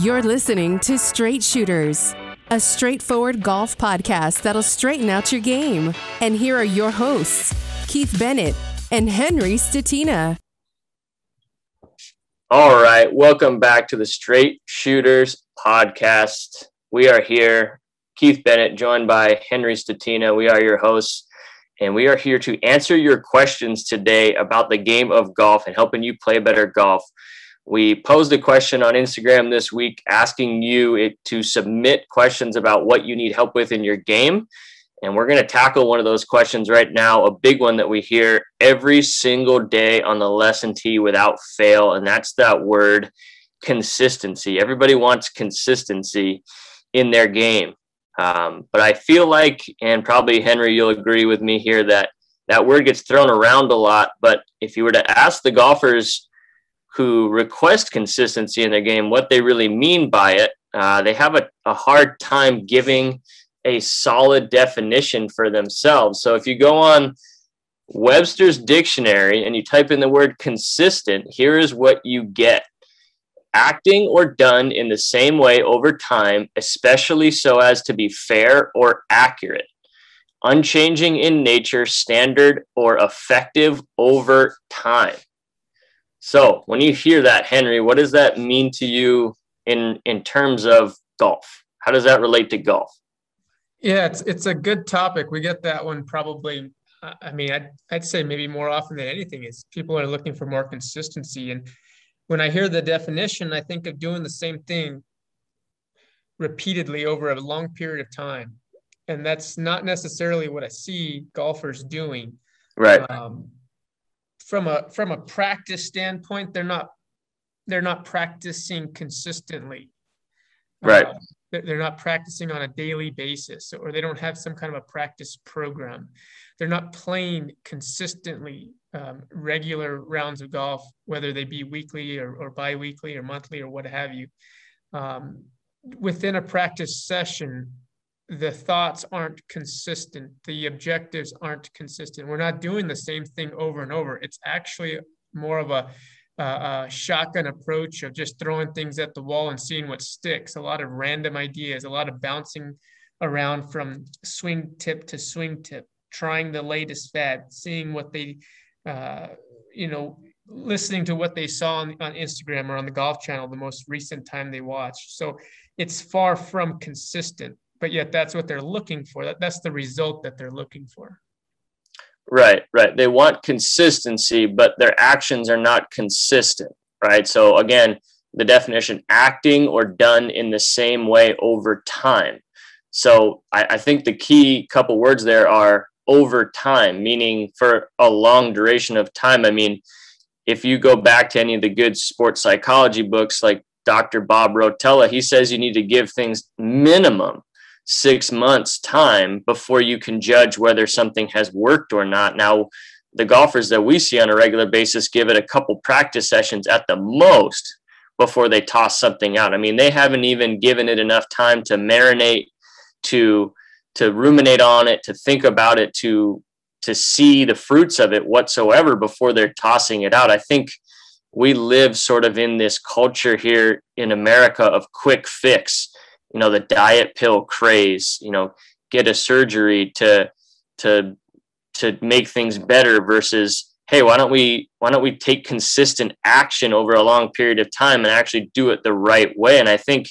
You're listening to Straight Shooters, a straightforward golf podcast that'll straighten out your game. And here are your hosts, Keith Bennett and Henry Statina. All right, welcome back to the Straight Shooters podcast. We are here, Keith Bennett, joined by Henry Statina. We are your hosts, and we are here to answer your questions today about the game of golf and helping you play better golf. We posed a question on Instagram this week asking you it, to submit questions about what you need help with in your game. And we're going to tackle one of those questions right now, a big one that we hear every single day on the lesson tee without fail. And that's that word consistency. Everybody wants consistency in their game. Um, but I feel like, and probably Henry, you'll agree with me here, that that word gets thrown around a lot. But if you were to ask the golfers who request consistency in their game, what they really mean by it, uh, they have a, a hard time giving a solid definition for themselves. So if you go on Webster's dictionary and you type in the word consistent, here is what you get acting or done in the same way over time, especially so as to be fair or accurate, unchanging in nature, standard, or effective over time. So when you hear that, Henry, what does that mean to you in in terms of golf? How does that relate to golf? Yeah, it's it's a good topic. We get that one probably. I mean, I'd I'd say maybe more often than anything is people are looking for more consistency. And when I hear the definition, I think of doing the same thing repeatedly over a long period of time, and that's not necessarily what I see golfers doing. Right. Um, from a from a practice standpoint, they're not they're not practicing consistently. Right. Uh, they're not practicing on a daily basis, or they don't have some kind of a practice program. They're not playing consistently um, regular rounds of golf, whether they be weekly or, or biweekly or monthly or what have you. Um, within a practice session, the thoughts aren't consistent the objectives aren't consistent. We're not doing the same thing over and over. It's actually more of a, a, shotgun approach of just throwing things at the wall and seeing what sticks. A lot of random ideas a lot of bouncing around from swing tip to swing tip trying the latest fad seeing what they uh, you know listening to what they saw on, on instagram or on the golf channel the most recent time they watched. So it's far from consistent but yet that's what they're looking for. That, that's the result that they're looking for. Right, right. They want consistency, but their actions are not consistent, right? So again, the definition acting or done in the same way over time. So I, I think the key couple words there are over time, meaning for a long duration of time. I mean, if you go back to any of the good sports psychology books like Dr. Bob Rotella, he says you need to give things minimum six months time before you can judge whether something has worked or not. Now, the golfers that we see on a regular basis give it a couple practice sessions at the most before they toss something out. I mean, they haven't even given it enough time to marinate, to to ruminate on it, to think about it, to to see the fruits of it whatsoever before they're tossing it out. I think we live sort of in this culture here in America of quick fix you know the diet pill craze you know get a surgery to to to make things better versus hey why don't we why don't we take consistent action over a long period of time and actually do it the right way? And i think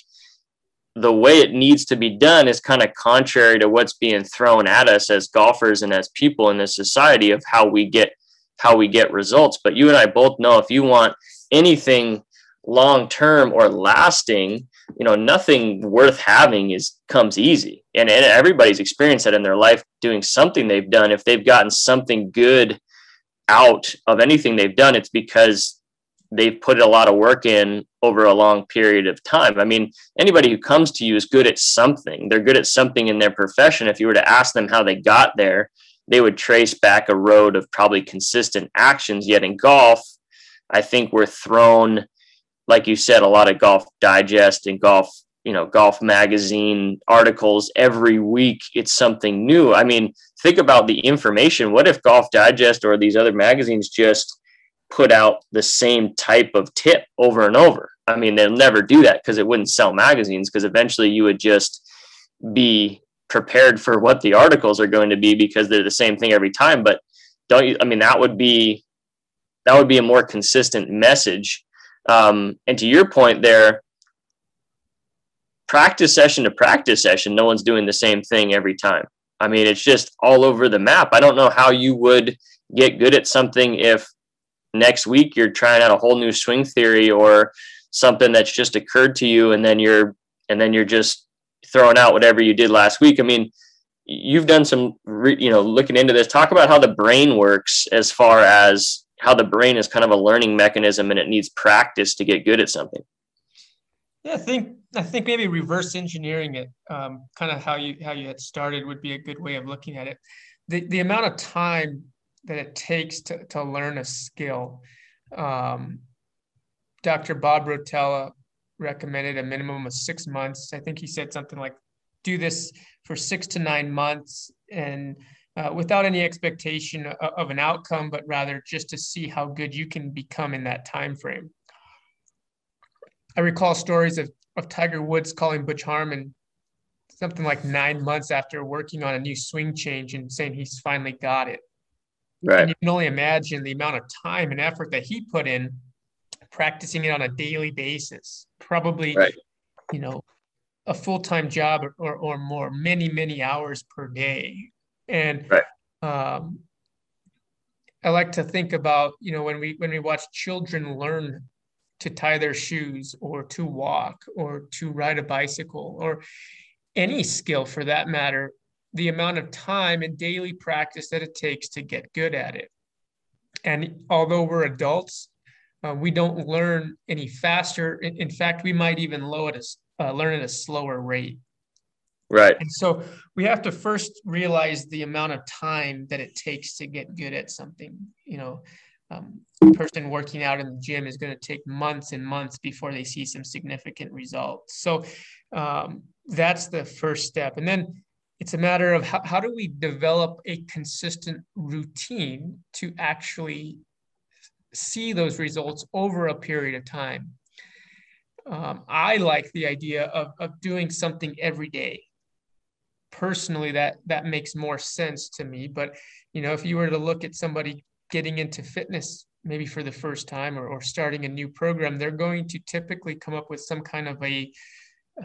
the way it needs to be done is kind of contrary to what's being thrown at us as golfers and as people in this society of how we get how we get results. But you and i both know if you want anything long term or lasting you know nothing worth having is comes easy. And, and everybody's experienced that in their life doing something they've done. If they've gotten something good out of anything they've done it's because they've put a lot of work in over a long period of time. I mean anybody who comes to you is good at something. They're good at something in their profession. If you were to ask them how they got there they would trace back a road of probably consistent actions. Yet in golf i think we're thrown like you said, a lot of golf digest and golf, you know, golf magazine articles every week. It's something new. I mean, think about the information. What if Golf Digest or these other magazines just put out the same type of tip over and over? I mean, they'll never do that because it wouldn't sell magazines because eventually you would just be prepared for what the articles are going to be because they're the same thing every time. But don't you, I mean, that would be, that would be a more consistent message. Um, and to your point there, practice session to practice session, no one's doing the same thing every time. I mean, it's just all over the map. I don't know how you would get good at something if next week you're trying out a whole new swing theory or something that's just occurred to you and then you're and then you're just throwing out whatever you did last week i mean you've done some you know looking into this talk about how the brain works as far as how the brain is kind of a learning mechanism and it needs practice to get good at something yeah i think i think maybe reverse engineering it um, kind of how you how you had started would be a good way of looking at it the, the amount of time that it takes to, to learn a skill um, Dr. Bob Rotella recommended a minimum of six months. I think he said something like, do this for six to nine months and uh, without any expectation of, an outcome, but rather just to see how good you can become in that time frame. I recall stories of, of Tiger Woods calling Butch Harmon something like nine months after working on a new swing change and saying he's finally got it. Right. And you can only imagine the amount of time and effort that he put in practicing it on a daily basis, probably, right. you know, a full time job or, or, or, more, many, many hours per day. And right. um, I like to think about, you know, when we when we watch children learn to tie their shoes or to walk or to ride a bicycle or any skill for that matter, the amount of time and daily practice that it takes to get good at it. And although we're adults, uh, we don't learn any faster. In, in, fact, we might even it, uh, learn at a slower rate. Right. And so we have to first realize the amount of time that it takes to get good at something. You know, um, a person working out in the gym is going to take months and months before they see some significant results. So um, that's the first step. And then it's a matter of how, how do we develop a consistent routine to actually see those results over a period of time. Um, I like the idea of, of doing something every day. Personally, that that makes more sense to me. But you know, if you were to look at somebody getting into fitness maybe for the first time or, or starting a new program, they're going to typically come up with some kind of a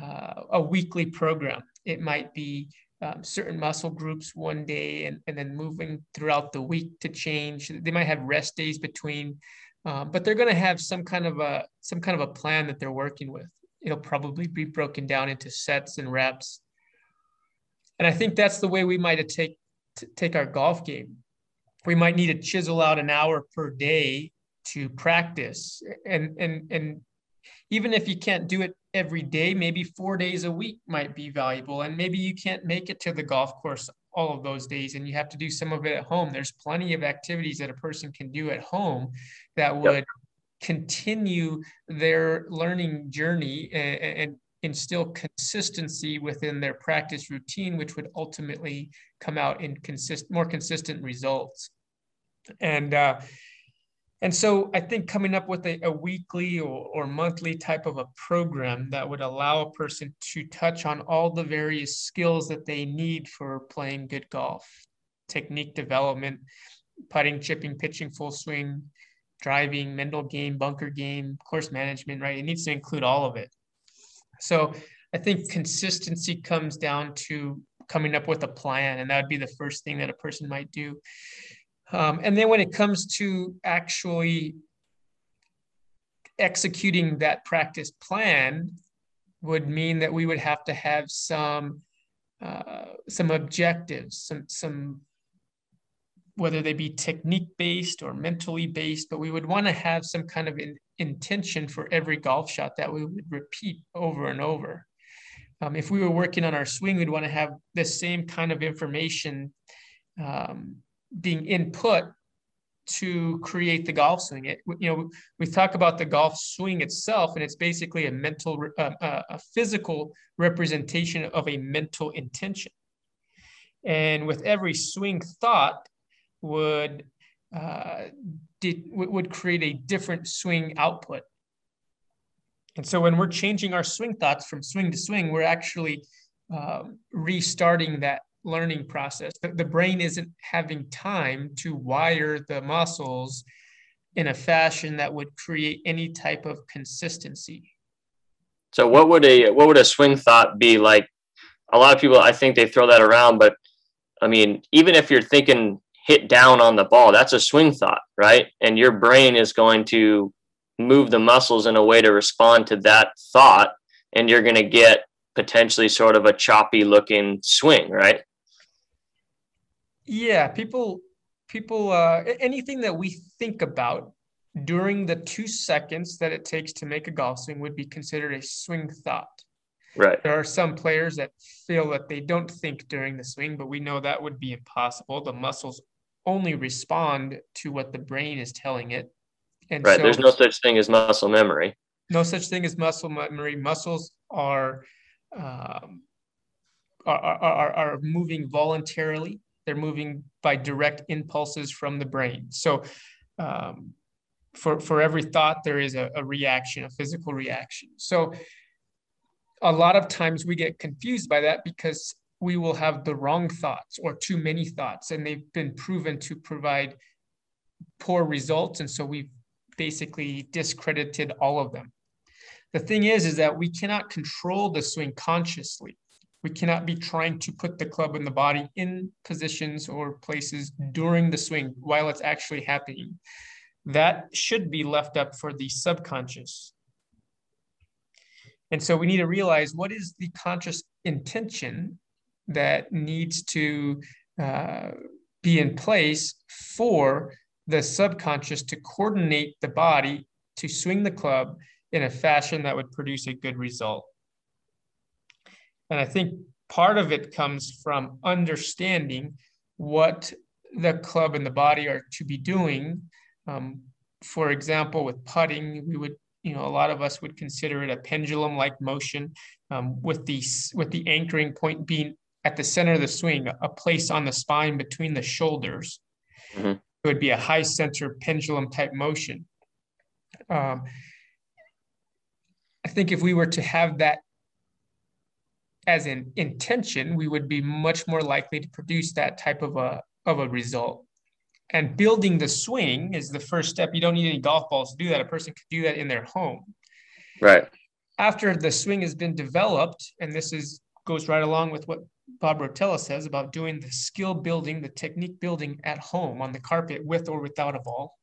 uh, a weekly program. It might be um, certain muscle groups one day and, and then moving throughout the week to change. They might have rest days between, um, but they're going to have some kind of a some kind of a plan that they're working with. It'll probably be broken down into sets and reps. And I think that's the way we might take take our golf game. We might need to chisel out an hour per day to practice, and and and even if you can't do it every day, maybe four days a week might be valuable. And maybe you can't make it to the golf course all of those days and you have to do some of it at home. There's plenty of activities that a person can do at home that would yep. continue their learning journey and, and instill consistency within their practice routine, which would ultimately come out in consist more consistent results. And uh, and so I think coming up with a, a weekly or, or monthly type of a program that would allow a person to touch on all the various skills that they need for playing good golf, technique development, putting, chipping, pitching, full swing, driving, mental game, bunker game, course management, right? It needs to include all of it. So I think consistency comes down to coming up with a plan, and that would be the first thing that a person might do. Um, and then when it comes to actually executing that practice plan would mean that we would have to have some uh, some objectives, some some whether they be technique based or mentally based, but we would want to have some kind of in, intention for every golf shot that we would repeat over and over. Um, if we were working on our swing, we'd want to have the same kind of information um, being input to create the golf swing. It, you know, we talk about the golf swing itself, and it's basically a mental, uh, uh, a physical representation of a mental intention. And with every swing thought would uh, did would create a different swing output. And so when we're changing our swing thoughts from swing to swing, we're actually um, restarting that learning process. The, the brain isn't having time to wire the muscles in a fashion that would create any type of consistency. So what would a what would a swing thought be like? A lot of people I think they throw that around, but I mean, even if you're thinking hit down on the ball, that's a swing thought, right? And your brain is going to move the muscles in a way to respond to that thought, and you're going to get potentially sort of a choppy looking swing, right? Yeah, people people uh, anything that we think about during the two seconds that it takes to make a golf swing would be considered a swing thought. Right. There are some players that feel that they don't think during the swing, but we know that would be impossible. The muscles only respond to what the brain is telling it. And right. So, There's no such thing as muscle memory. No such thing as muscle memory. Muscles are um, are, are, are moving voluntarily. They're moving by direct impulses from the brain. So, um, for for every thought, there is a, a reaction, a physical reaction. So, a lot of times we get confused by that because we will have the wrong thoughts or too many thoughts, and they've been proven to provide poor results. And so we've basically discredited all of them. The thing is, is that we cannot control the swing consciously. We cannot be trying to put the club and the body in positions or places during the swing while it's actually happening. That should be left up for the subconscious. And so we need to realize what is the conscious intention that needs to uh, be in place for the subconscious to coordinate the body to swing the club in a fashion that would produce a good result. And I think part of it comes from understanding what the club and the body are to be doing. Um, for example, with putting, we would, you know, a lot of us would consider it a pendulum-like motion, um, with the with the anchoring point being at the center of the swing, a place on the spine between the shoulders. Mm-hmm. It would be a high center pendulum type motion. Um, I think if we were to have that as an intention, we would be much more likely to produce that type of a of a result. And building the swing is the first step. You don't need any golf balls to do that. A person could do that in their home. Right. After the swing has been developed, and this is goes right along with what Bob Rotella says about doing the skill building, the technique building at home on the carpet with or without a ball.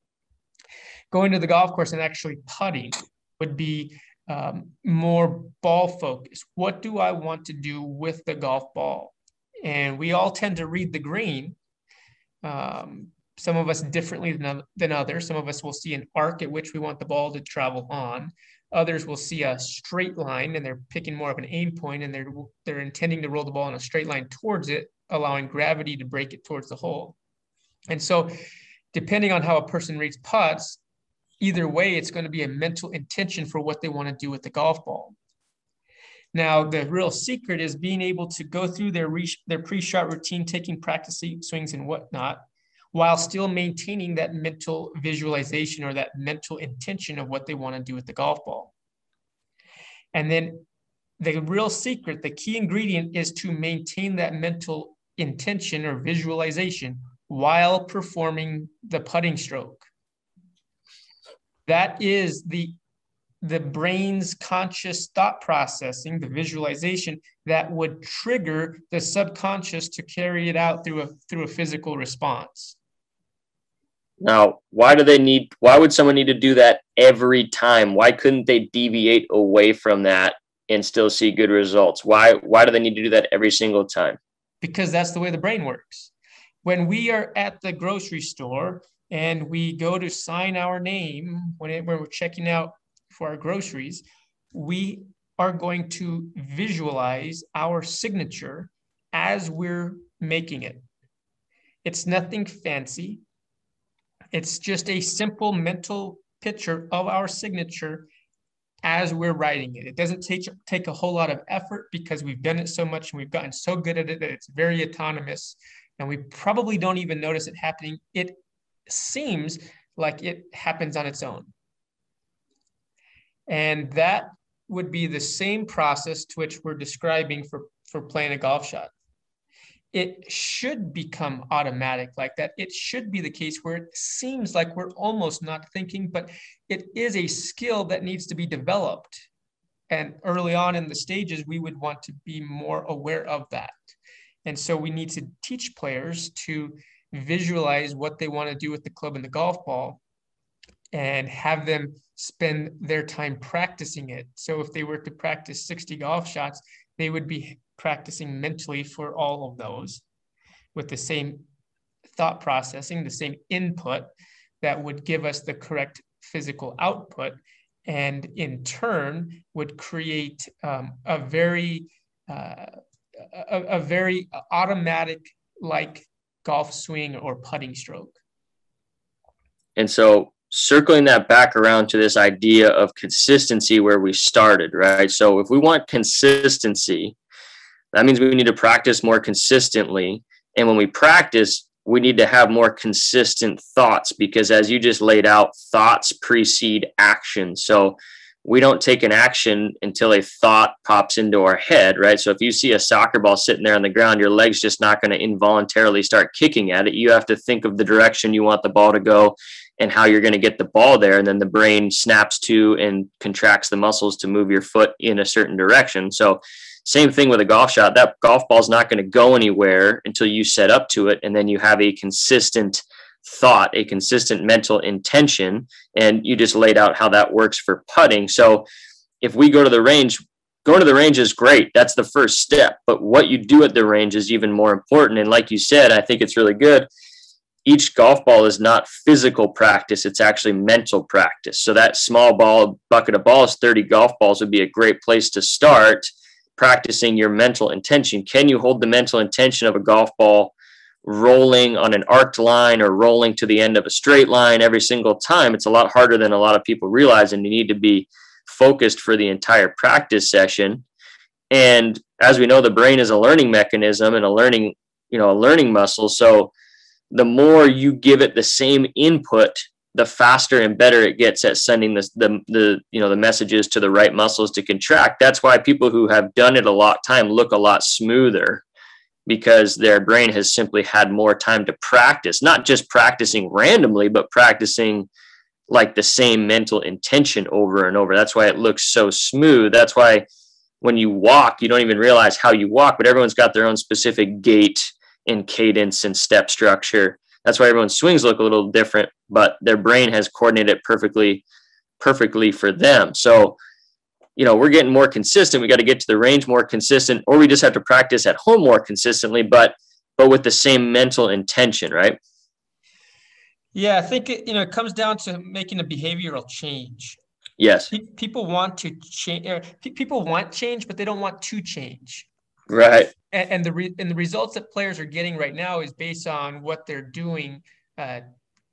Going to the golf course and actually putting would be um, more ball focused. What do I want to do with the golf ball? And we all tend to read the green. Um, some of us differently than, than others. Some of us will see an arc at which we want the ball to travel on. Others will see a straight line and they're picking more of an aim point and they're they're intending to roll the ball in a straight line towards it, allowing gravity to break it towards the hole. And so, depending on how a person reads putts, either way, it's going to be a mental intention for what they want to do with the golf ball. Now, the real secret is being able to go through their, re- their pre-shot routine, taking practice swings and whatnot, while still maintaining that mental visualization or that mental intention of what they want to do with the golf ball. And then the real secret, the key ingredient is to maintain that mental intention or visualization while performing the putting stroke. That is the the brain's conscious thought processing, the visualization that would trigger the subconscious to carry it out through a through a physical response. Now, why do they need why would someone need to do that every time? Why couldn't they deviate away from that and still see good results? Why why do they need to do that every single time? Because that's the way the brain works. When we are at the grocery store and we go to sign our name when, it, when we're checking out for our groceries, we are going to visualize our signature as we're making it. It's nothing fancy. It's just a simple mental picture of our signature as we're writing it. It doesn't take, take a whole lot of effort because we've done it so much and we've gotten so good at it that it's very autonomous and we probably don't even notice it happening. It seems like it happens on its own. And that would be the same process to which we're describing for, for playing a golf shot. It should become automatic like that. It should be the case where it seems like we're almost not thinking, but it is a skill that needs to be developed. And early on in the stages, we would want to be more aware of that. And so we need to teach players to visualize what they want to do with the club and the golf ball and have them spend their time practicing it. So if they were to practice 60 golf shots, they would be practicing mentally for all of those with the same thought processing, the same input that would give us the correct physical output and in turn would create um, a very uh, a, a very automatic like golf swing or putting stroke. And so circling that back around to this idea of consistency where we started, right? So if we want consistency, that means we need to practice more consistently. And when we practice, we need to have more consistent thoughts because as you just laid out, thoughts precede action. So we don't take an action until a thought pops into our head, right? So if you see a soccer ball sitting there on the ground, your leg's just not going to involuntarily start kicking at it. You have to think of the direction you want the ball to go and how you're going to get the ball there. And then the brain snaps to and contracts the muscles to move your foot in a certain direction. So same thing with a golf shot. That golf ball is not going to go anywhere until you set up to it. And then you have a consistent thought, a consistent mental intention. And you just laid out how that works for putting. So if we go to the range, going to the range is great. That's the first step. But what you do at the range is even more important. And like you said, I think it's really good. Each golf ball is not physical practice, it's actually mental practice. So that small ball bucket of balls, 30 golf balls would be a great place to start practicing your mental intention. Can you hold the mental intention of a golf ball rolling on an arced line or rolling to the end of a straight line every single time, it's a lot harder than a lot of people realize, and you need to be focused for the entire practice session. And as we know, the brain is a learning mechanism and a learning, you know, a learning muscle. So the more you give it the same input, the faster and better it gets at sending the, the, you know the messages to the right muscles to contract. That's why people who have done it a lot time look a lot smoother because their brain has simply had more time to practice, not just practicing randomly, but practicing like the same mental intention over and over. That's why it looks so smooth. That's why when you walk, you don't even realize how you walk, but everyone's got their own specific gait and cadence and step structure. That's why everyone's swings look a little different, but their brain has coordinated perfectly, perfectly for them. So you know, we're getting more consistent. We got to get to the range more consistent, or we just have to practice at home more consistently, but but with the same mental intention, right? Yeah, I think it, you know it comes down to making a behavioral change. Yes. People want to change. Er, people want change, but they don't want to change. Right. And, and the re- and the results that players are getting right now is based on what they're doing uh,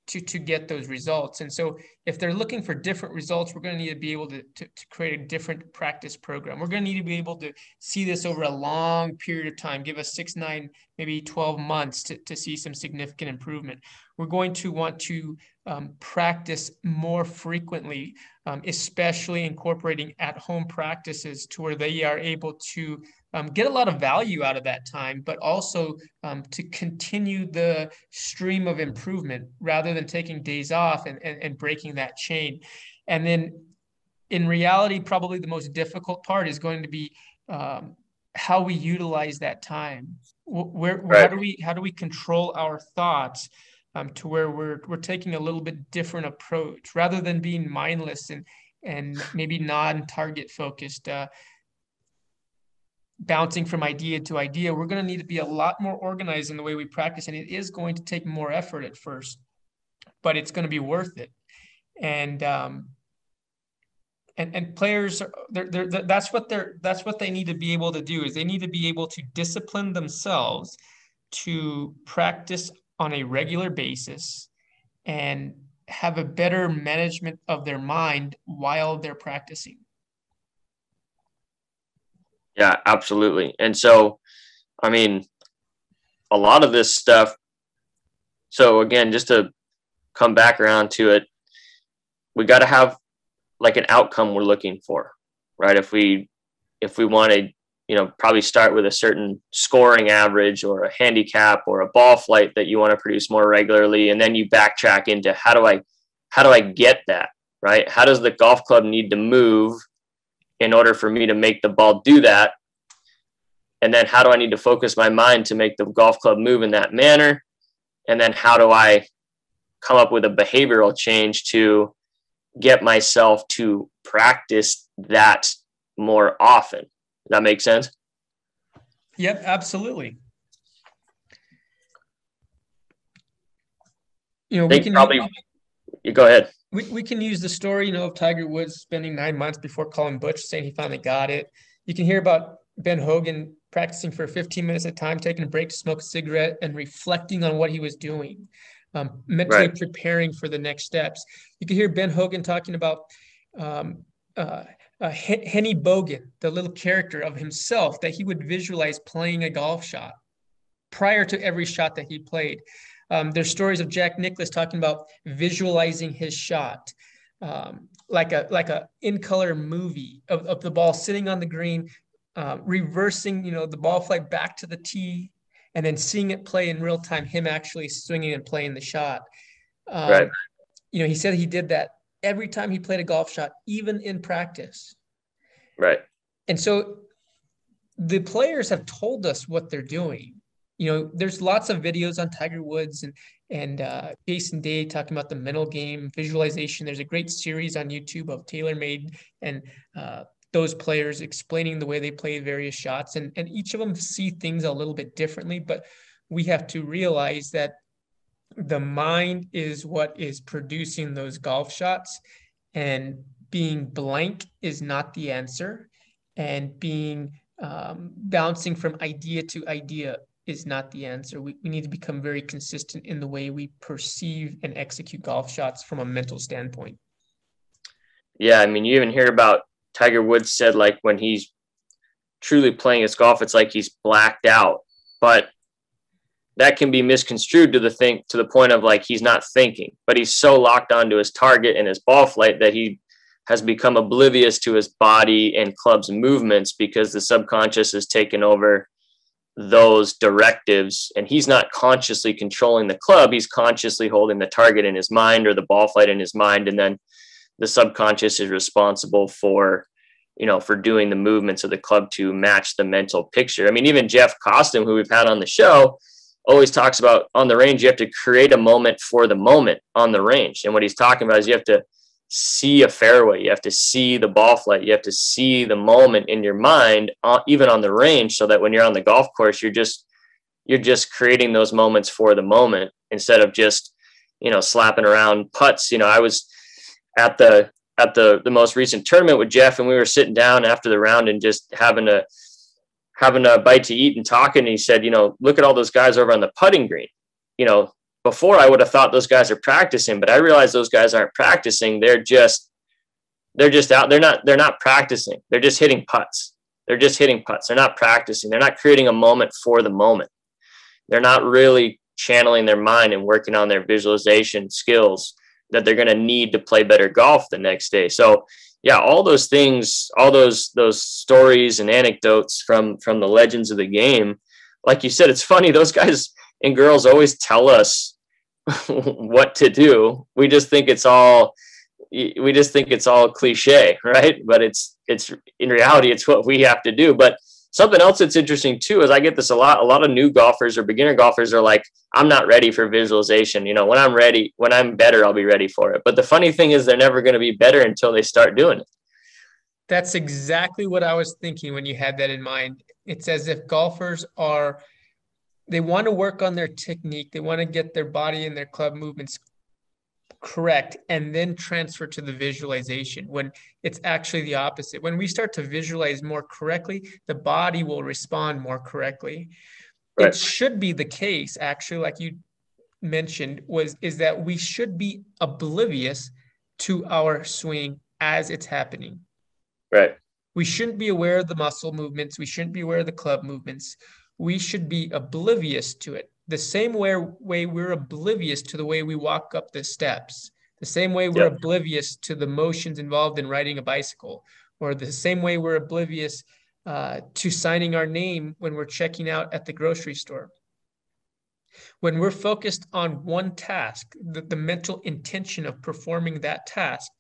to to get those results. And so if they're looking for different results, we're going to need to be able to, to, to, create a different practice program. We're going to need to be able to see this over a long period of time, give us six, nine, maybe 12 months to, to see some significant improvement. We're going to want to um, practice more frequently, um, especially incorporating at home practices to where they are able to um, get a lot of value out of that time, but also um, to continue the stream of improvement rather than taking days off and, and, and breaking that chain. And then in reality, probably the most difficult part is going to be um, how we utilize that time. Where, right. how do we how do we control our thoughts um, to where we're we're taking a little bit different approach rather than being mindless and and maybe non-target focused. Uh, bouncing from idea to idea, we're going to need to be a lot more organized in the way we practice. And it is going to take more effort at first, but it's going to be worth it. And, um, and, and players they're, they're, that's what they're that's what they need to be able to do is they need to be able to discipline themselves to practice on a regular basis and have a better management of their mind while they're practicing yeah, absolutely. And so, I mean, a lot of this stuff. So, again, just to come back around to it, we got to have like an outcome we're looking for. right? If we if we want to, you know, probably start with a certain scoring average or a handicap or a ball flight that you want to produce more regularly, and then you backtrack into how do I how do I get that right? How does the golf club need to move in order for me to make the ball do that? And then how do I need to focus my mind to make the golf club move in that manner? And then how do I come up with a behavioral change to get myself to practice that more often? That make sense? Yep, absolutely. You know, we can probably. You go ahead we, we can use the story, you know, of Tiger Woods spending nine months before calling Butch saying he finally got it. You can hear about Ben Hogan practicing for 15 minutes at a time, taking a break to smoke a cigarette and reflecting on what he was doing, um, mentally right. preparing for the next steps. You can hear Ben Hogan talking about um, uh, uh, Henny Bogan, the little character of himself that he would visualize playing a golf shot prior to every shot that he played. Um, there's stories of Jack Nicklaus talking about visualizing his shot, um, like a like a in color movie of, of the ball sitting on the green, uh, reversing you know the ball flight back to the tee, and then seeing it play in real time. Him actually swinging and playing the shot. Um, right. You know, he said he did that every time he played a golf shot, even in practice. Right. And so the players have told us what they're doing you know, there's lots of videos on Tiger Woods and and uh, Jason Day talking about the mental game visualization. There's a great series on YouTube of TaylorMade and uh, those players explaining the way they play various shots, and and each of them see things a little bit differently. But we have to realize that the mind is what is producing those golf shots, and being blank is not the answer, and being um, bouncing from idea to idea is not the answer. We, we need to become very consistent in the way we perceive and execute golf shots from a mental standpoint. Yeah, I mean, you even hear about Tiger Woods said like when he's truly playing his golf, it's like he's blacked out. But that can be misconstrued to the think to the point of like he's not thinking, but he's so locked onto his target and his ball flight that he has become oblivious to his body and club's movements because the subconscious has taken over those directives. And he's not consciously controlling the club. He's consciously holding the target in his mind or the ball flight in his mind. And then the subconscious is responsible for you know for doing the movements of the club to match the mental picture. I mean even jeff costin who we've had on the show always talks about on the range you have to create a moment for the moment on the range and what he's talking about is you have to see a fairway. You have to see the ball flight. You have to see the moment in your mind, uh, even on the range, so that when you're on the golf course, you're just you're just creating those moments for the moment instead of just you know slapping around putts. You know, I was at the at the the most recent tournament with Jeff, and we were sitting down after the round and just having a having a bite to eat and talking. And he said, you know, look at all those guys over on the putting green. You know, before I would have thought those guys are practicing, but I realize those guys aren't practicing. They're just they're just out. They're not they're not practicing. They're just hitting putts. They're just hitting putts. They're not practicing. They're not creating a moment for the moment. They're not really channeling their mind and working on their visualization skills that they're going to need to play better golf the next day. So, yeah, all those things, all those those stories and anecdotes from from the legends of the game, like you said, it's funny. Those guys and girls always tell us what to do. We just think it's all we just think it's all cliche, right? But it's it's in reality it's what we have to do. But something else that's interesting too is I get this a lot. A lot of new golfers or beginner golfers are like, I'm not ready for visualization. You know, when I'm ready, when I'm better, I'll be ready for it. But the funny thing is they're never going to be better until they start doing it. That's exactly what I was thinking when you had that in mind. It's as if golfers are they want to work on their technique. They want to get their body and their club movements correct and then transfer to the visualization when it's actually the opposite. When we start to visualize more correctly, the body will respond more correctly. Right. It should be the case, actually, like you mentioned, was is that we should be oblivious to our swing as it's happening. Right. We shouldn't be aware of the muscle movements. We shouldn't be aware of the club movements we should be oblivious to it. The same way, way we're oblivious to the way we walk up the steps, the same way we're yep. oblivious to the motions involved in riding a bicycle. or the same way we're oblivious uh, to signing our name when we're checking out at the grocery store. When we're focused on one task, the, the mental intention of performing that task,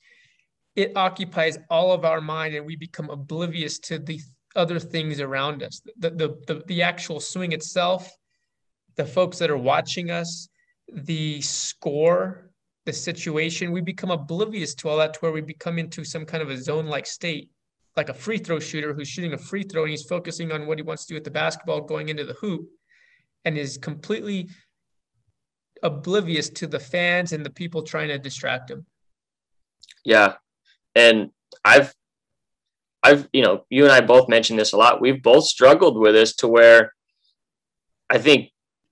it occupies all of our mind and we become oblivious to the other things around us. The, the, the, the actual swing itself, the folks that are watching us, the score, the situation, we become oblivious to all that to where we become into some kind of a zone like state, like a free throw shooter who's shooting a free throw and he's focusing on what he wants to do with the basketball going into the hoop and is completely oblivious to the fans and the people trying to distract him. Yeah. And I've I've, you know, you and I both mentioned this a lot. We've both struggled with this to where I think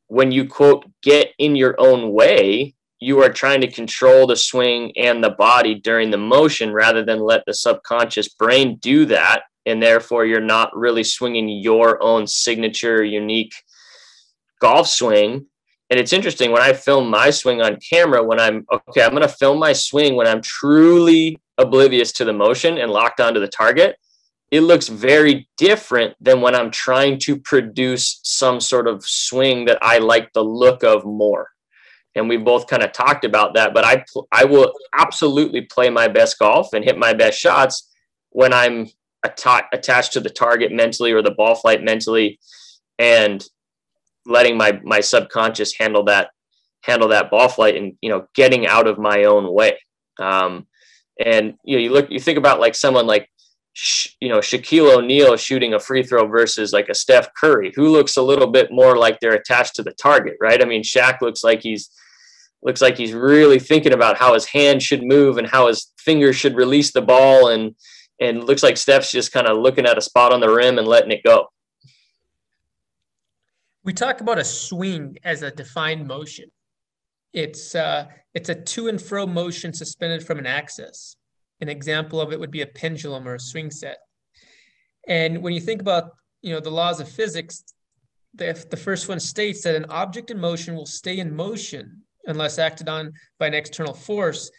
when you quote get in your own way, you are trying to control the swing and the body during the motion rather than let the subconscious brain do that. And therefore, you're not really swinging your own signature, unique golf swing. And it's interesting when I film my swing on camera, when I'm okay, I'm going to film my swing when I'm truly oblivious to the motion and locked onto the target, it looks very different than when I'm trying to produce some sort of swing that I like the look of more. And we both kind of talked about that, but I I will absolutely play my best golf and hit my best shots when I'm att- attached to the target mentally or the ball flight mentally and letting my my subconscious handle that handle that ball flight and you know getting out of my own way. Um, and you know, you look, you think about like someone like, you know, Shaquille O'Neal shooting a free throw versus like a Steph Curry, who looks a little bit more like they're attached to the target, right? I mean, Shaq looks like he's looks like he's really thinking about how his hand should move and how his fingers should release the ball, and and looks like Steph's just kind of looking at a spot on the rim and letting it go. We talk about a swing as a defined motion. It's uh, it's a to and fro motion suspended from an axis. An example of it would be a pendulum or a swing set. And when you think about you know the laws of physics, the, the first one states that an object in motion will stay in motion unless acted on by an external force.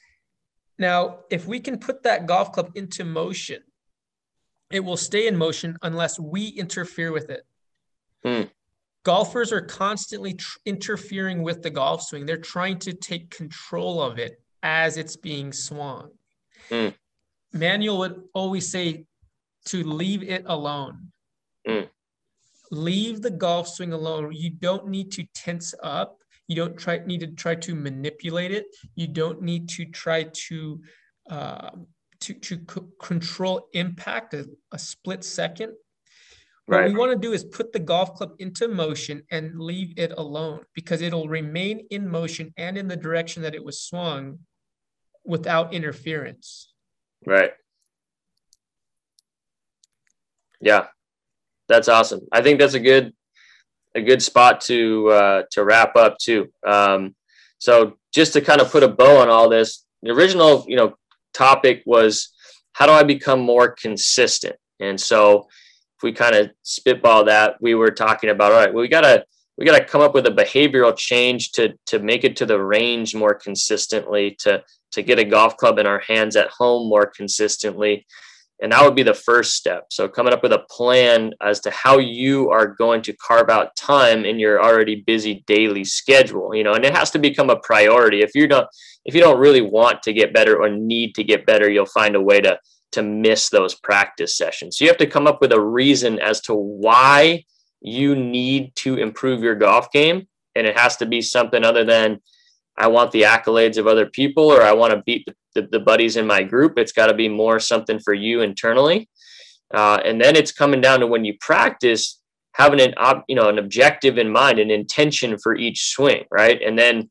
Now, if we can put that golf club into motion, it will stay in motion unless we interfere with it. Hmm golfers are constantly tr- interfering with the golf swing. They're trying to take control of it as it's being swung. Mm. Manuel would always say to leave it alone. Mm. Leave the golf swing alone. You don't need to tense up. You don't try need to try to manipulate it. You don't need to try to uh, to to c- control impact a, a split second what right. we want to do is put the golf club into motion and leave it alone because it'll remain in motion and in the direction that it was swung without interference. Right. Yeah. That's awesome. I think that's a good a good spot to uh, to wrap up too. Um, so just to kind of put a bow on all this, the original you know topic was how do I become more consistent? And so if we kind of spitball that, we were talking about, all right, well, we gotta we gotta come up with a behavioral change to to make it to the range more consistently, to to get a golf club in our hands at home more consistently. And that would be the first step. So coming up with a plan as to how you are going to carve out time in your already busy daily schedule, you know, and it has to become a priority. If you don't if you don't really want to get better or need to get better, you'll find a way to to miss those practice sessions. So you have to come up with a reason as to why you need to improve your golf game. And it has to be something other than I want the accolades of other people or I want to beat the, the, buddies in my group. It's got to be more something for you internally. Uh, and then it's coming down to when you practice, having an you know an objective in mind, an intention for each swing, right? And then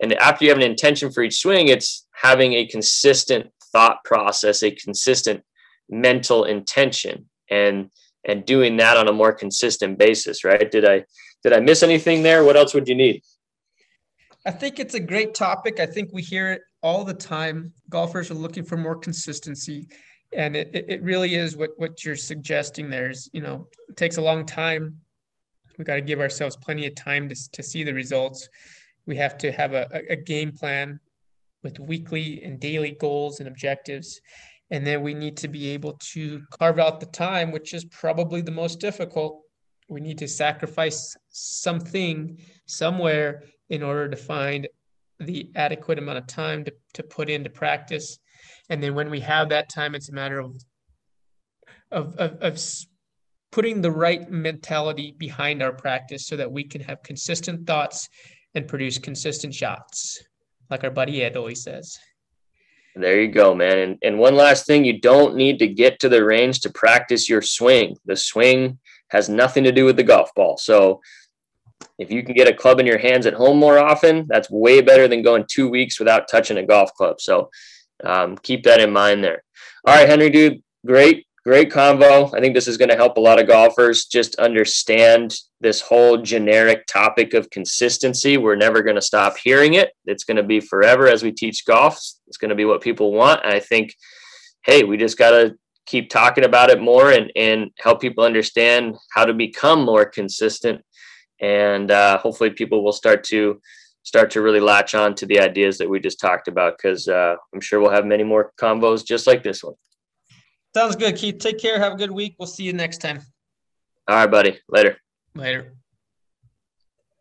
and after you have an intention for each swing, it's having a consistent thought process, a consistent mental intention, and and doing that on a more consistent basis. Right? Did I did I miss anything there? What else would you need? I think it's a great topic. I think we hear it all the time. Golfers are looking for more consistency. And it, it really is what, what you're suggesting there is, you know, it takes a long time. We got to give ourselves plenty of time to, to see the results. We have to have a, a game plan with weekly and daily goals and objectives. And then we need to be able to carve out the time, which is probably the most difficult. We need to sacrifice something somewhere in order to find the adequate amount of time to, to put into practice. And then when we have that time, it's a matter of of, of, of putting the right mentality behind our practice so that we can have consistent thoughts and produce consistent shots, like our buddy Ed always says. There you go, man. And, and one last thing you don't need to get to the range to practice your swing. The swing has nothing to do with the golf ball. So if you can get a club in your hands at home more often, that's way better than going two weeks without touching a golf club. So um, keep that in mind there. All right, Henry, dude, great great convo. I think this is going to help a lot of golfers just understand this whole generic topic of consistency. We're never going to stop hearing it. It's going to be forever as we teach golf. It's going to be what people want. And I think, hey, we just got to keep talking about it more and, and help people understand how to become more consistent. And uh, hopefully people will start to start to really latch on to the ideas that we just talked about because uh, I'm sure we'll have many more combos just like this one. Sounds good, Keith. Take care. Have a good week. We'll see you next time. All right, buddy. Later. Later.